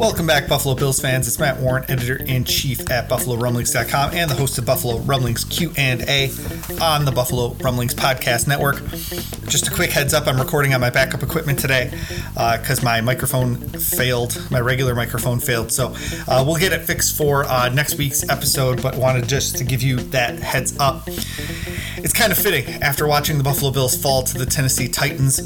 Welcome back, Buffalo Bills fans. It's Matt Warren, editor in chief at BuffaloRumblings.com and the host of Buffalo Rumblings Q and A on the Buffalo Rumblings Podcast Network. Just a quick heads up: I'm recording on my backup equipment today because uh, my microphone failed. My regular microphone failed, so uh, we'll get it fixed for uh, next week's episode. But wanted just to give you that heads up. It's kind of fitting after watching the Buffalo Bills fall to the Tennessee Titans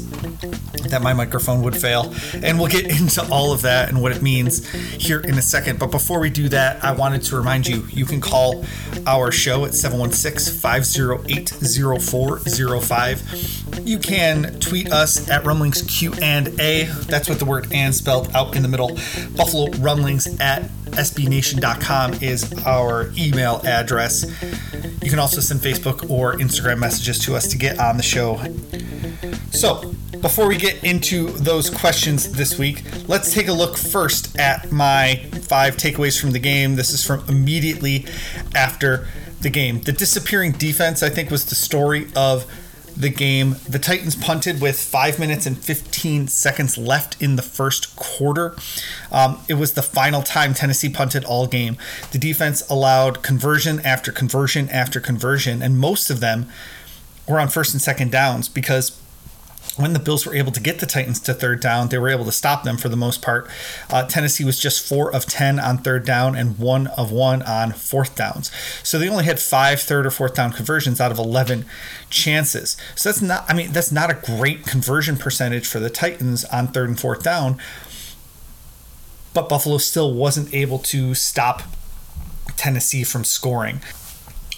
that my microphone would fail, and we'll get into all of that and what it means here in a second. But before we do that, I wanted to remind you you can call our show at 716 508 0405. You can tweet us at Rumblings Q and A. That's what the word and spelled out in the middle. Buffalo Rumblings at sbnation.com is our email address. You can also send Facebook or Instagram messages to us to get on the show. So, before we get into those questions this week, let's take a look first at my five takeaways from the game. This is from immediately after the game. The disappearing defense, I think, was the story of the game. The Titans punted with five minutes and 15 seconds left in the first quarter. Um, it was the final time Tennessee punted all game. The defense allowed conversion after conversion after conversion, and most of them were on first and second downs because when the Bills were able to get the Titans to third down, they were able to stop them for the most part. Uh, Tennessee was just four of 10 on third down and one of one on fourth downs. So they only had five third or fourth down conversions out of 11 chances. So that's not, I mean, that's not a great conversion percentage for the Titans on third and fourth down. But Buffalo still wasn't able to stop Tennessee from scoring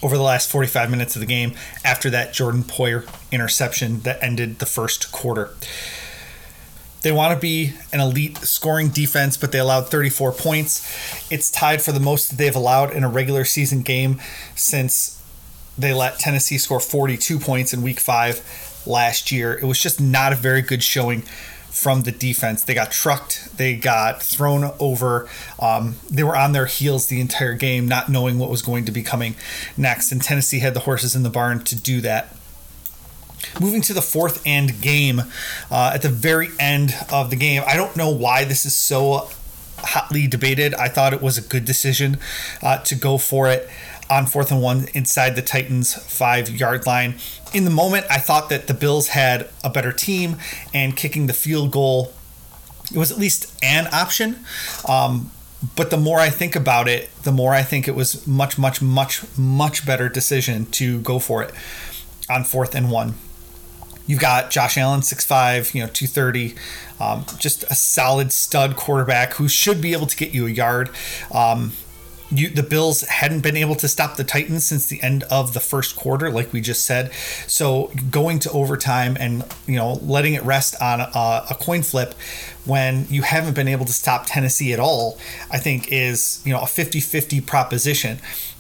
over the last 45 minutes of the game after that Jordan Poyer interception that ended the first quarter. They want to be an elite scoring defense, but they allowed 34 points. It's tied for the most that they've allowed in a regular season game since they let Tennessee score 42 points in week five last year. It was just not a very good showing from the defense. They got trucked, they got thrown over. Um, they were on their heels the entire game, not knowing what was going to be coming next. And Tennessee had the horses in the barn to do that. Moving to the fourth end game, uh, at the very end of the game, I don't know why this is so hotly debated. I thought it was a good decision uh, to go for it on fourth and one inside the Titans' five yard line. In the moment, I thought that the Bills had a better team and kicking the field goal it was at least an option. Um, but the more I think about it, the more I think it was much, much, much, much better decision to go for it on fourth and one. You've got Josh Allen, 6'5, you know, 230, um, just a solid stud quarterback who should be able to get you a yard. Um, you, the Bills hadn't been able to stop the Titans since the end of the first quarter, like we just said. So going to overtime and you know letting it rest on a, a coin flip when you haven't been able to stop Tennessee at all, I think is you know a 50-50 proposition,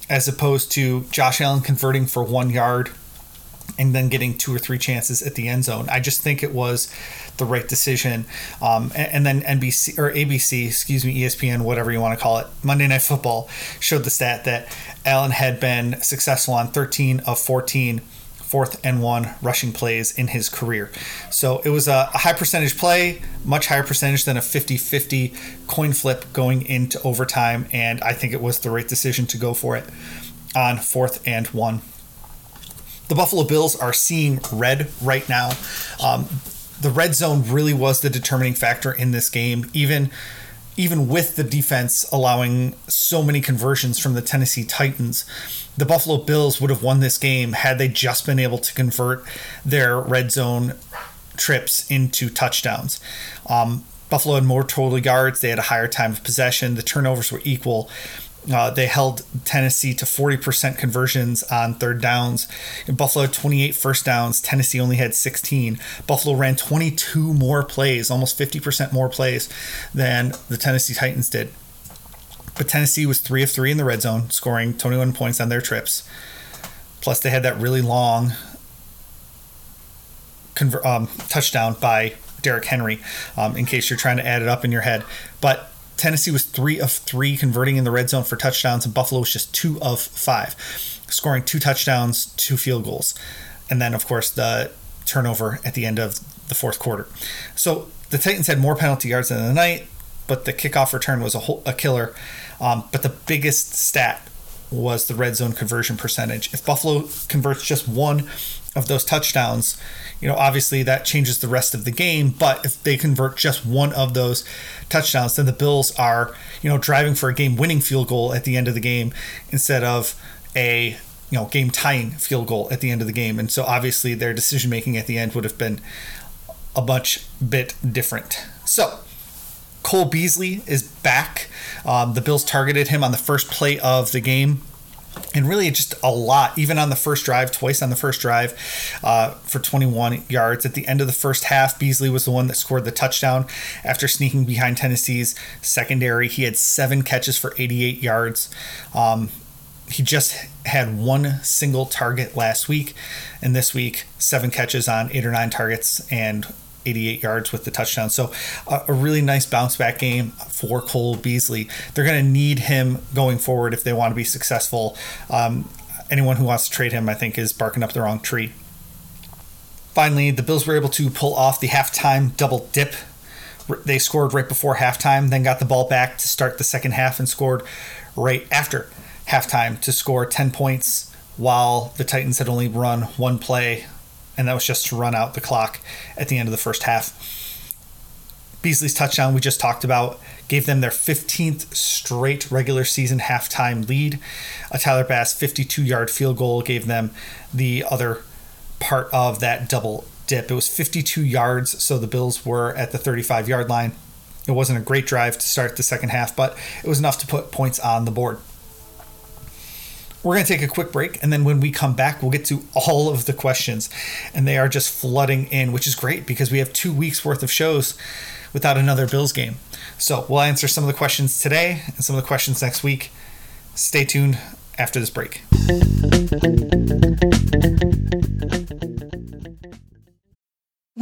as opposed to Josh Allen converting for one yard and then getting two or three chances at the end zone. I just think it was the right decision. Um, and, and, then NBC or ABC, excuse me, ESPN, whatever you want to call it, Monday Night Football showed the stat that Allen had been successful on 13 of 14 fourth and one rushing plays in his career. So it was a, high percentage play, much higher percentage than a 50 50 coin flip going into overtime. And I think it was the right decision to go for it on fourth and one. The Buffalo Bills are seeing red right now. Um, the red zone really was the determining factor in this game, even even with the defense allowing so many conversions from the Tennessee Titans. The Buffalo Bills would have won this game had they just been able to convert their red zone trips into touchdowns. Um, Buffalo had more total yards. They had a higher time of possession. The turnovers were equal. Uh, they held Tennessee to 40% conversions on third downs. In Buffalo had 28 first downs. Tennessee only had 16. Buffalo ran 22 more plays, almost 50% more plays than the Tennessee Titans did. But Tennessee was 3 of 3 in the red zone, scoring 21 points on their trips. Plus, they had that really long conver- um, touchdown by Derrick Henry, um, in case you're trying to add it up in your head. But Tennessee was three of three converting in the red zone for touchdowns, and Buffalo was just two of five, scoring two touchdowns, two field goals. And then, of course, the turnover at the end of the fourth quarter. So the Titans had more penalty yards than the night, but the kickoff return was a, whole, a killer. Um, but the biggest stat was the red zone conversion percentage. If Buffalo converts just one of those touchdowns, you know, obviously that changes the rest of the game. But if they convert just one of those touchdowns, then the Bills are, you know, driving for a game winning field goal at the end of the game instead of a you know game tying field goal at the end of the game and so obviously their decision making at the end would have been a much bit different so cole beasley is back um, the bills targeted him on the first play of the game and really just a lot, even on the first drive, twice on the first drive uh, for 21 yards. At the end of the first half, Beasley was the one that scored the touchdown after sneaking behind Tennessee's secondary. He had seven catches for 88 yards. Um, he just had one single target last week, and this week, seven catches on eight or nine targets and 88 yards with the touchdown. So uh, a really nice bounce back game for Cole Beasley. They're going to need him going forward if they want to be successful. Um, anyone who wants to trade him, I think, is barking up the wrong tree. Finally, the Bills were able to pull off the halftime double dip. They scored right before halftime, then got the ball back to start the second half and scored right after halftime to score 10 points while the Titans had only run one play and that was just to run out the clock at the end of the first half. Beasley's touchdown we just talked about gave them their 15th straight regular season halftime lead. A Tyler Bass 52 yard field goal gave them the other part of that double dip. It was 52 yards, so the Bills were at the 35 yard line. It wasn't a great drive to start the second half, but it was enough to put points on the board. We're going to take a quick break, and then when we come back, we'll get to all of the questions. And they are just flooding in, which is great because we have two weeks worth of shows without another Bills game. So we'll answer some of the questions today and some of the questions next week. Stay tuned after this break.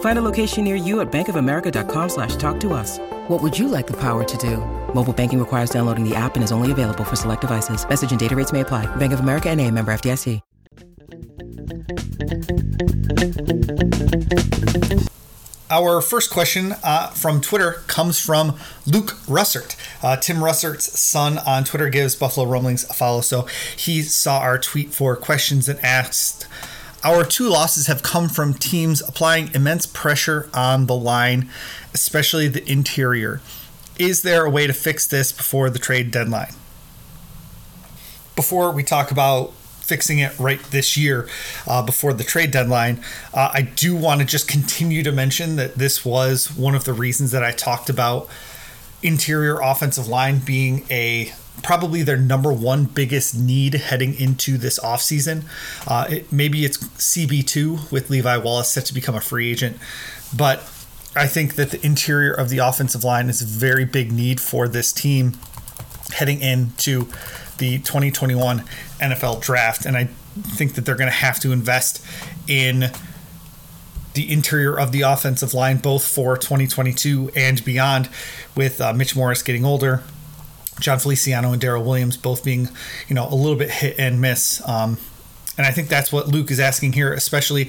Find a location near you at bankofamerica.com slash talk to us. What would you like the power to do? Mobile banking requires downloading the app and is only available for select devices. Message and data rates may apply. Bank of America and a member FDIC. Our first question uh, from Twitter comes from Luke Russert. Uh, Tim Russert's son on Twitter gives Buffalo Rumblings a follow, so he saw our tweet for questions and asked, our two losses have come from teams applying immense pressure on the line, especially the interior. Is there a way to fix this before the trade deadline? before we talk about fixing it right this year uh, before the trade deadline, uh, I do want to just continue to mention that this was one of the reasons that I talked about interior offensive line being a probably their number one biggest need heading into this offseason. Uh, it, maybe it's CB2 with Levi Wallace set to become a free agent, but I think that the interior of the offensive line is a very big need for this team heading into the 2021 NFL draft. And I think that they're going to have to invest in the interior of the offensive line, both for 2022 and beyond, with uh, Mitch Morse getting older, Jon Feliciano and Daryl Williams both being, you know, a little bit hit and miss. Um, and I think that's what Luke is asking here, especially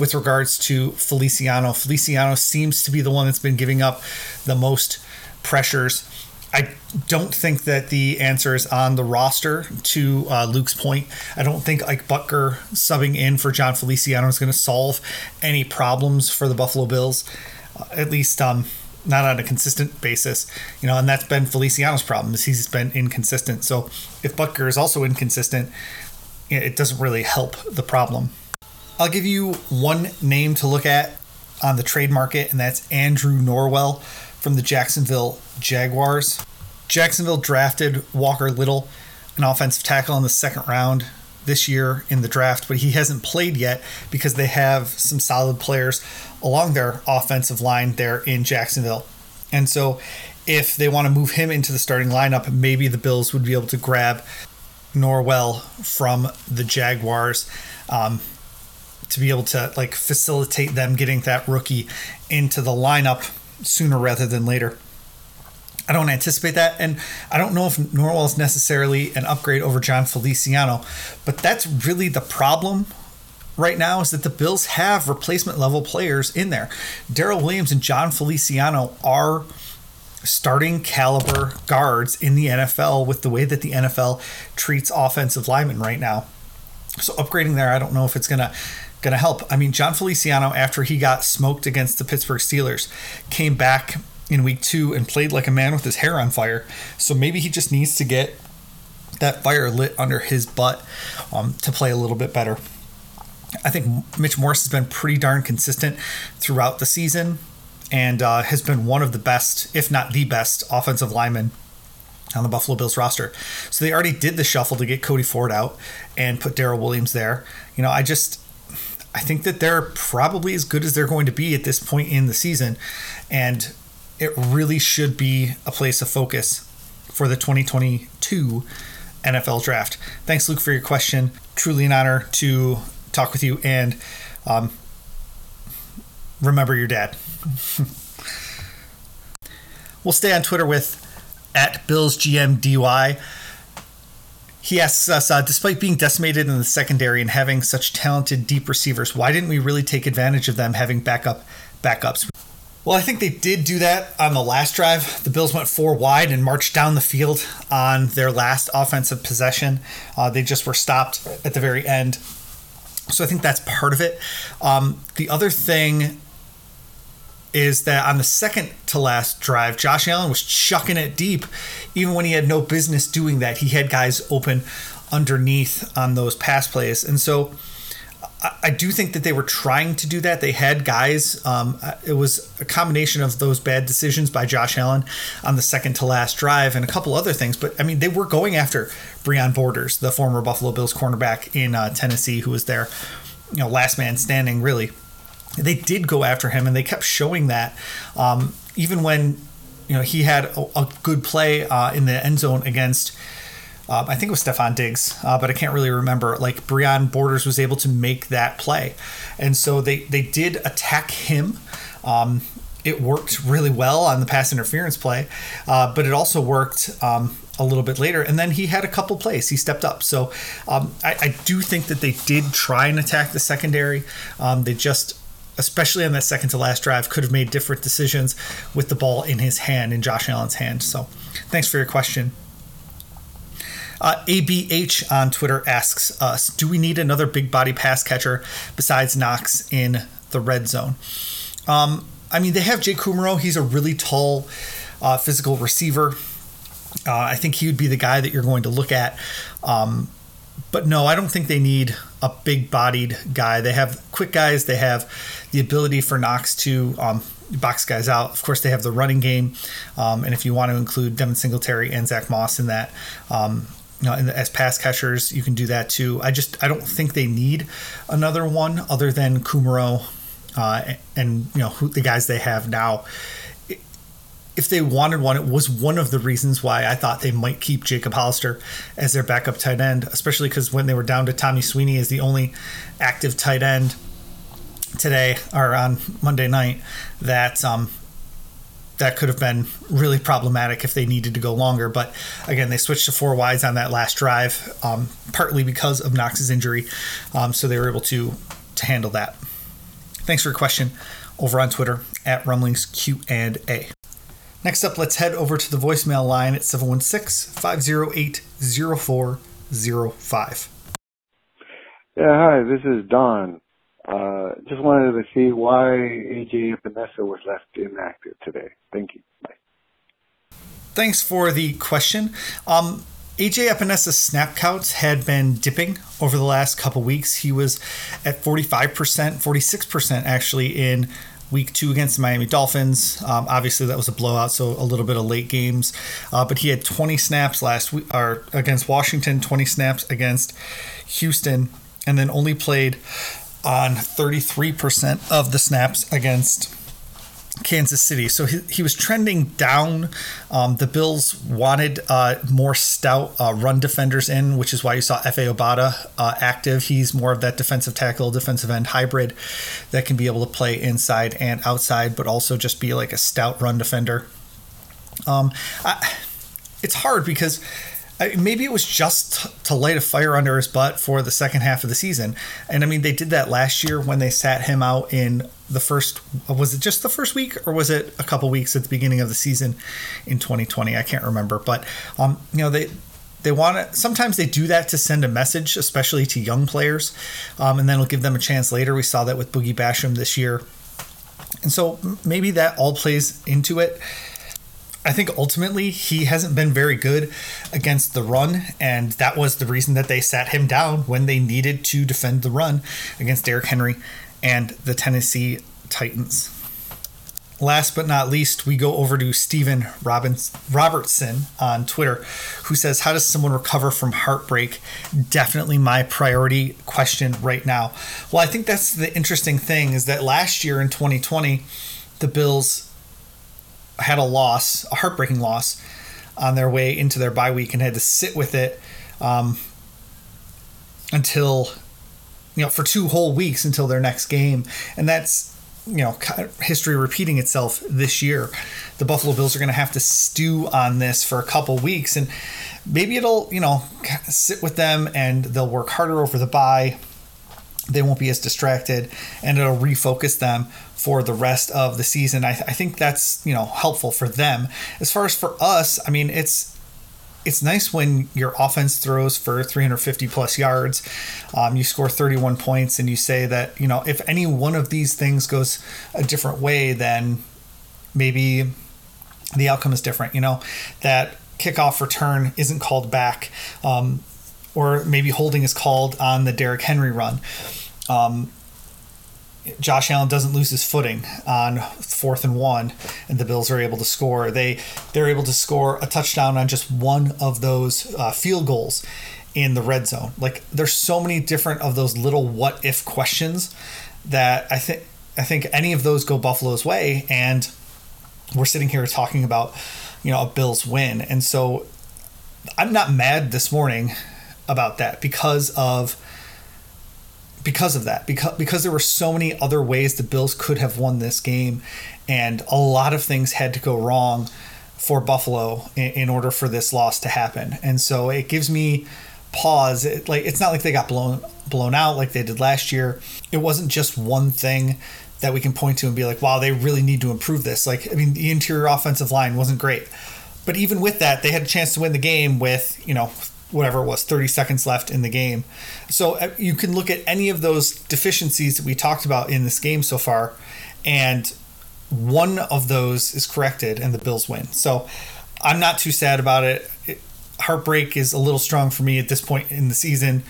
with regards to Feliciano. Feliciano seems to be the one that's been giving up the most pressures. I don't think that the answer is on the roster. To uh, Luke's point, I don't think like Boettger subbing in for Jon Feliciano is going to solve any problems for the Buffalo Bills, uh, at least um, not on a consistent basis. You know, and that's been Feliciano's problem is he's been inconsistent. So if Boettger is also inconsistent, it doesn't really help the problem. I'll give you one name to look at on the trade market, and that's Andrew Norwell from the Jacksonville Jaguars. Jacksonville drafted Walker Little, an offensive tackle in the second round this year in the draft, but he hasn't played yet because they have some solid players along their offensive line there in Jacksonville. And so if they want to move him into the starting lineup, maybe the Bills would be able to grab Norwell from the Jaguars um, to be able to like facilitate them getting that rookie into the lineup sooner rather than later. I don't anticipate that, and I don't know if Norwell is necessarily an upgrade over Jon Feliciano, but that's really the problem right now is that the Bills have replacement level players in there. Daryl Williams and Jon Feliciano are starting caliber guards in the NFL with the way that the NFL treats offensive linemen right now. So upgrading there, I don't know if it's gonna gonna help. I mean, Jon Feliciano, after he got smoked against the Pittsburgh Steelers, came back in week two and played like a man with his hair on fire. So maybe he just needs to get that fire lit under his butt um, to play a little bit better. I think Mitch Morse has been pretty darn consistent throughout the season and uh, has been one of the best, if not the best, offensive linemen on the Buffalo Bills roster. So they already did the shuffle to get Cody Ford out and put Daryl Williams there. You know, I just I think that they're probably as good as they're going to be at this point in the season, and it really should be a place of focus for the 2022 NFL draft. Thanks, Luke, for your question. Truly an honor to talk with you and um, remember your dad. we'll stay on Twitter with at BillsGMDY. He asks us, uh, despite being decimated in the secondary and having such talented deep receivers, why didn't we really take advantage of them having backup backups? Well, I think they did do that on the last drive. The Bills went four wide and marched down the field on their last offensive possession. Uh, they just were stopped at the very end. So I think that's part of it. Um, the other thing is that on the second to last drive, Josh Allen was chucking it deep, even when he had no business doing that. He had guys open underneath on those pass plays, and so I do think that they were trying to do that. They had guys. Um, it was a combination of those bad decisions by Josh Allen on the second to last drive and a couple other things. But I mean, they were going after Breon Borders, the former Buffalo Bills cornerback in uh, Tennessee, who was there, you know, last man standing, really they did go after him and they kept showing that um, even when you know he had a, a good play uh, in the end zone against uh, I think it was Stefon Diggs, uh, but I can't really remember. Like Breon Borders was able to make that play, and so they they did attack him. Um, it worked really well on the pass interference play, uh, but it also worked um, a little bit later. And then he had a couple plays. He stepped up. So um, I, I, do think that they did try and attack the secondary. Um, they just especially on that second to last drive, could have made different decisions with the ball in his hand, in Josh Allen's hand. So thanks for your question. Uh, ABH on Twitter asks us Do we need another big body pass catcher besides Knox in the red zone? Um, I mean, they have Jake Kumerow. He's a really tall, uh, physical receiver. Uh, I think he would be the guy that you're going to look at. Um, but no, I don't think they need a big bodied guy. They have quick guys, they have the ability for Knox to um, box guys out. Of course, they have the running game. Um, and if you want to include Devin Singletary and Zach Moss in that, um, you know, as pass catchers, you can do that too. I just I don't think they need another one other than Kumerow uh, and you know who, the guys they have now. If they wanted one, it was one of the reasons why I thought they might keep Jacob Hollister as their backup tight end, especially because when they were down to Tommy Sweeney as the only active tight end today or on Monday night, that um, that could have been really problematic if they needed to go longer. But again, they switched to four wides on that last drive, um, partly because of Knox's injury, um, so they were able to to handle that. Thanks for your question over on Twitter at Rumblings Q and A. Next up, let's head over to the voicemail line at 716 508 0405. Yeah, hi, this is Don. Uh, just wanted to see why AJ Epenesa was left inactive today. Thank you. Bye. Thanks for the question. Um, AJ Epenesa's snap counts had been dipping over the last couple weeks. He was at 45%, 46% actually in week two against the Miami Dolphins. Um, obviously, that was a blowout, so a little bit of late games. Uh, but he had 20 snaps last week, or against Washington, 20 snaps against Houston, and then only played on 33% of the snaps against Kansas City. So he, he was trending down. Um, the Bills wanted uh, more stout uh, run defenders in, which is why you saw Efe Obada uh, active. He's more of that defensive tackle, defensive end hybrid that can be able to play inside and outside, but also just be like a stout run defender. Um, I, it's hard because maybe it was just to light a fire under his butt for the second half of the season. And I mean, they did that last year when they sat him out in the first. Was it just the first week, or was it a couple weeks at the beginning of the season in 2020? I can't remember, but um, you know they. They want to. Sometimes they do that to send a message, especially to young players, um, and then it'll give them a chance later. We saw that with Boogie Basham this year, and so maybe that all plays into it. I think ultimately he hasn't been very good against the run, and that was the reason that they sat him down when they needed to defend the run against Derrick Henry and the Tennessee Titans. Last but not least, we go over to Stephen Robbins, Robertson on Twitter, who says, How does someone recover from heartbreak? Definitely my priority question right now. Well, I think that's the interesting thing is that last year in 2020, the Bills had a loss, a heartbreaking loss, on their way into their bye week and had to sit with it um, until you know for two whole weeks until their next game, and that's you know history repeating itself this year. The Buffalo Bills are going to have to stew on this for a couple weeks, and maybe it'll you know sit with them and they'll work harder over the bye. They won't be as distracted, and it'll refocus them for the rest of the season. I, I think that's you know helpful for them. As far as for us, I mean it's it's nice when your offense throws for 350 plus yards, um, you score 31 points, and you say that you know if any one of these things goes a different way, then maybe the outcome is different. You know that kickoff return isn't called back, um, or maybe holding is called on the Derrick Henry run. Um, Josh Allen doesn't lose his footing on fourth and one, and the Bills are able to score. They they're able to score a touchdown on just one of those uh, field goals in the red zone. Like there's so many different of those little what if questions that I think I think any of those go Buffalo's way, and we're sitting here talking about you know a Bills win, and so I'm not mad this morning about that because of because of that because because there were so many other ways the Bills could have won this game and a lot of things had to go wrong for Buffalo in, in order for this loss to happen. And so it gives me pause. It, like it's not like they got blown blown out like they did last year. It wasn't just one thing that we can point to and be like wow they really need to improve this. Like I mean the interior offensive line wasn't great. But even with that they had a chance to win the game with you know whatever it was 30 seconds left in the game so uh, you can look at any of those deficiencies that we talked about in this game so far and one of those is corrected and the bills win so I'm not too sad about it. it. Heartbreak is a little strong for me at this point in the season.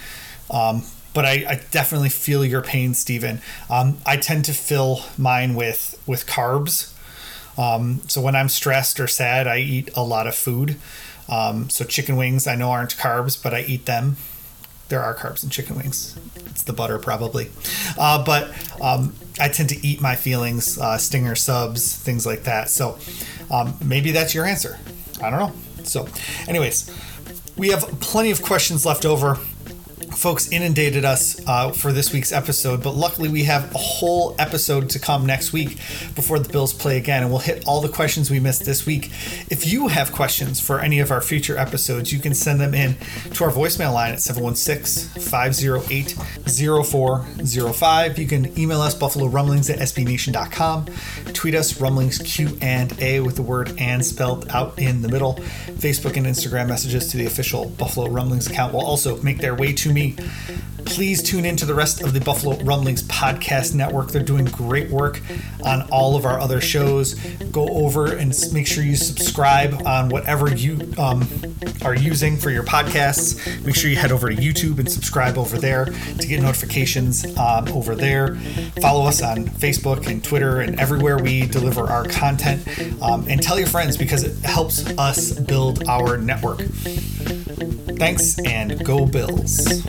Um, but I, I, definitely feel your pain, Stephen. Um, I tend to fill mine with with carbs. Um, so when I'm stressed or sad, I eat a lot of food. Um, so chicken wings, I know aren't carbs, but I eat them. There are carbs in chicken wings. It's the butter probably, uh, but um, I tend to eat my feelings, uh, stinger subs, things like that. So um, maybe that's your answer. I don't know. So, anyways, we have plenty of questions left over folks inundated us uh, for this week's episode, but luckily we have a whole episode to come next week before the Bills play again, and we'll hit all the questions we missed this week. If you have questions for any of our future episodes, you can send them in to our voicemail line at 716 508 0405. You can email us buffalo rumblings at sbnation.com, tweet us rumblings Q and A with the word and spelled out in the middle. Facebook and Instagram messages to the official Buffalo Rumblings account will also make their way to me Please tune in to the rest of the Buffalo Rumblings podcast network. They're doing great work on all of our other shows. Go over and make sure you subscribe on whatever you um, are using for your podcasts. Make sure you head over to YouTube and subscribe over there to get notifications um, over there. Follow us on Facebook and Twitter and everywhere we deliver our content. Um, and tell your friends because it helps us build our network. Thanks and go Bills.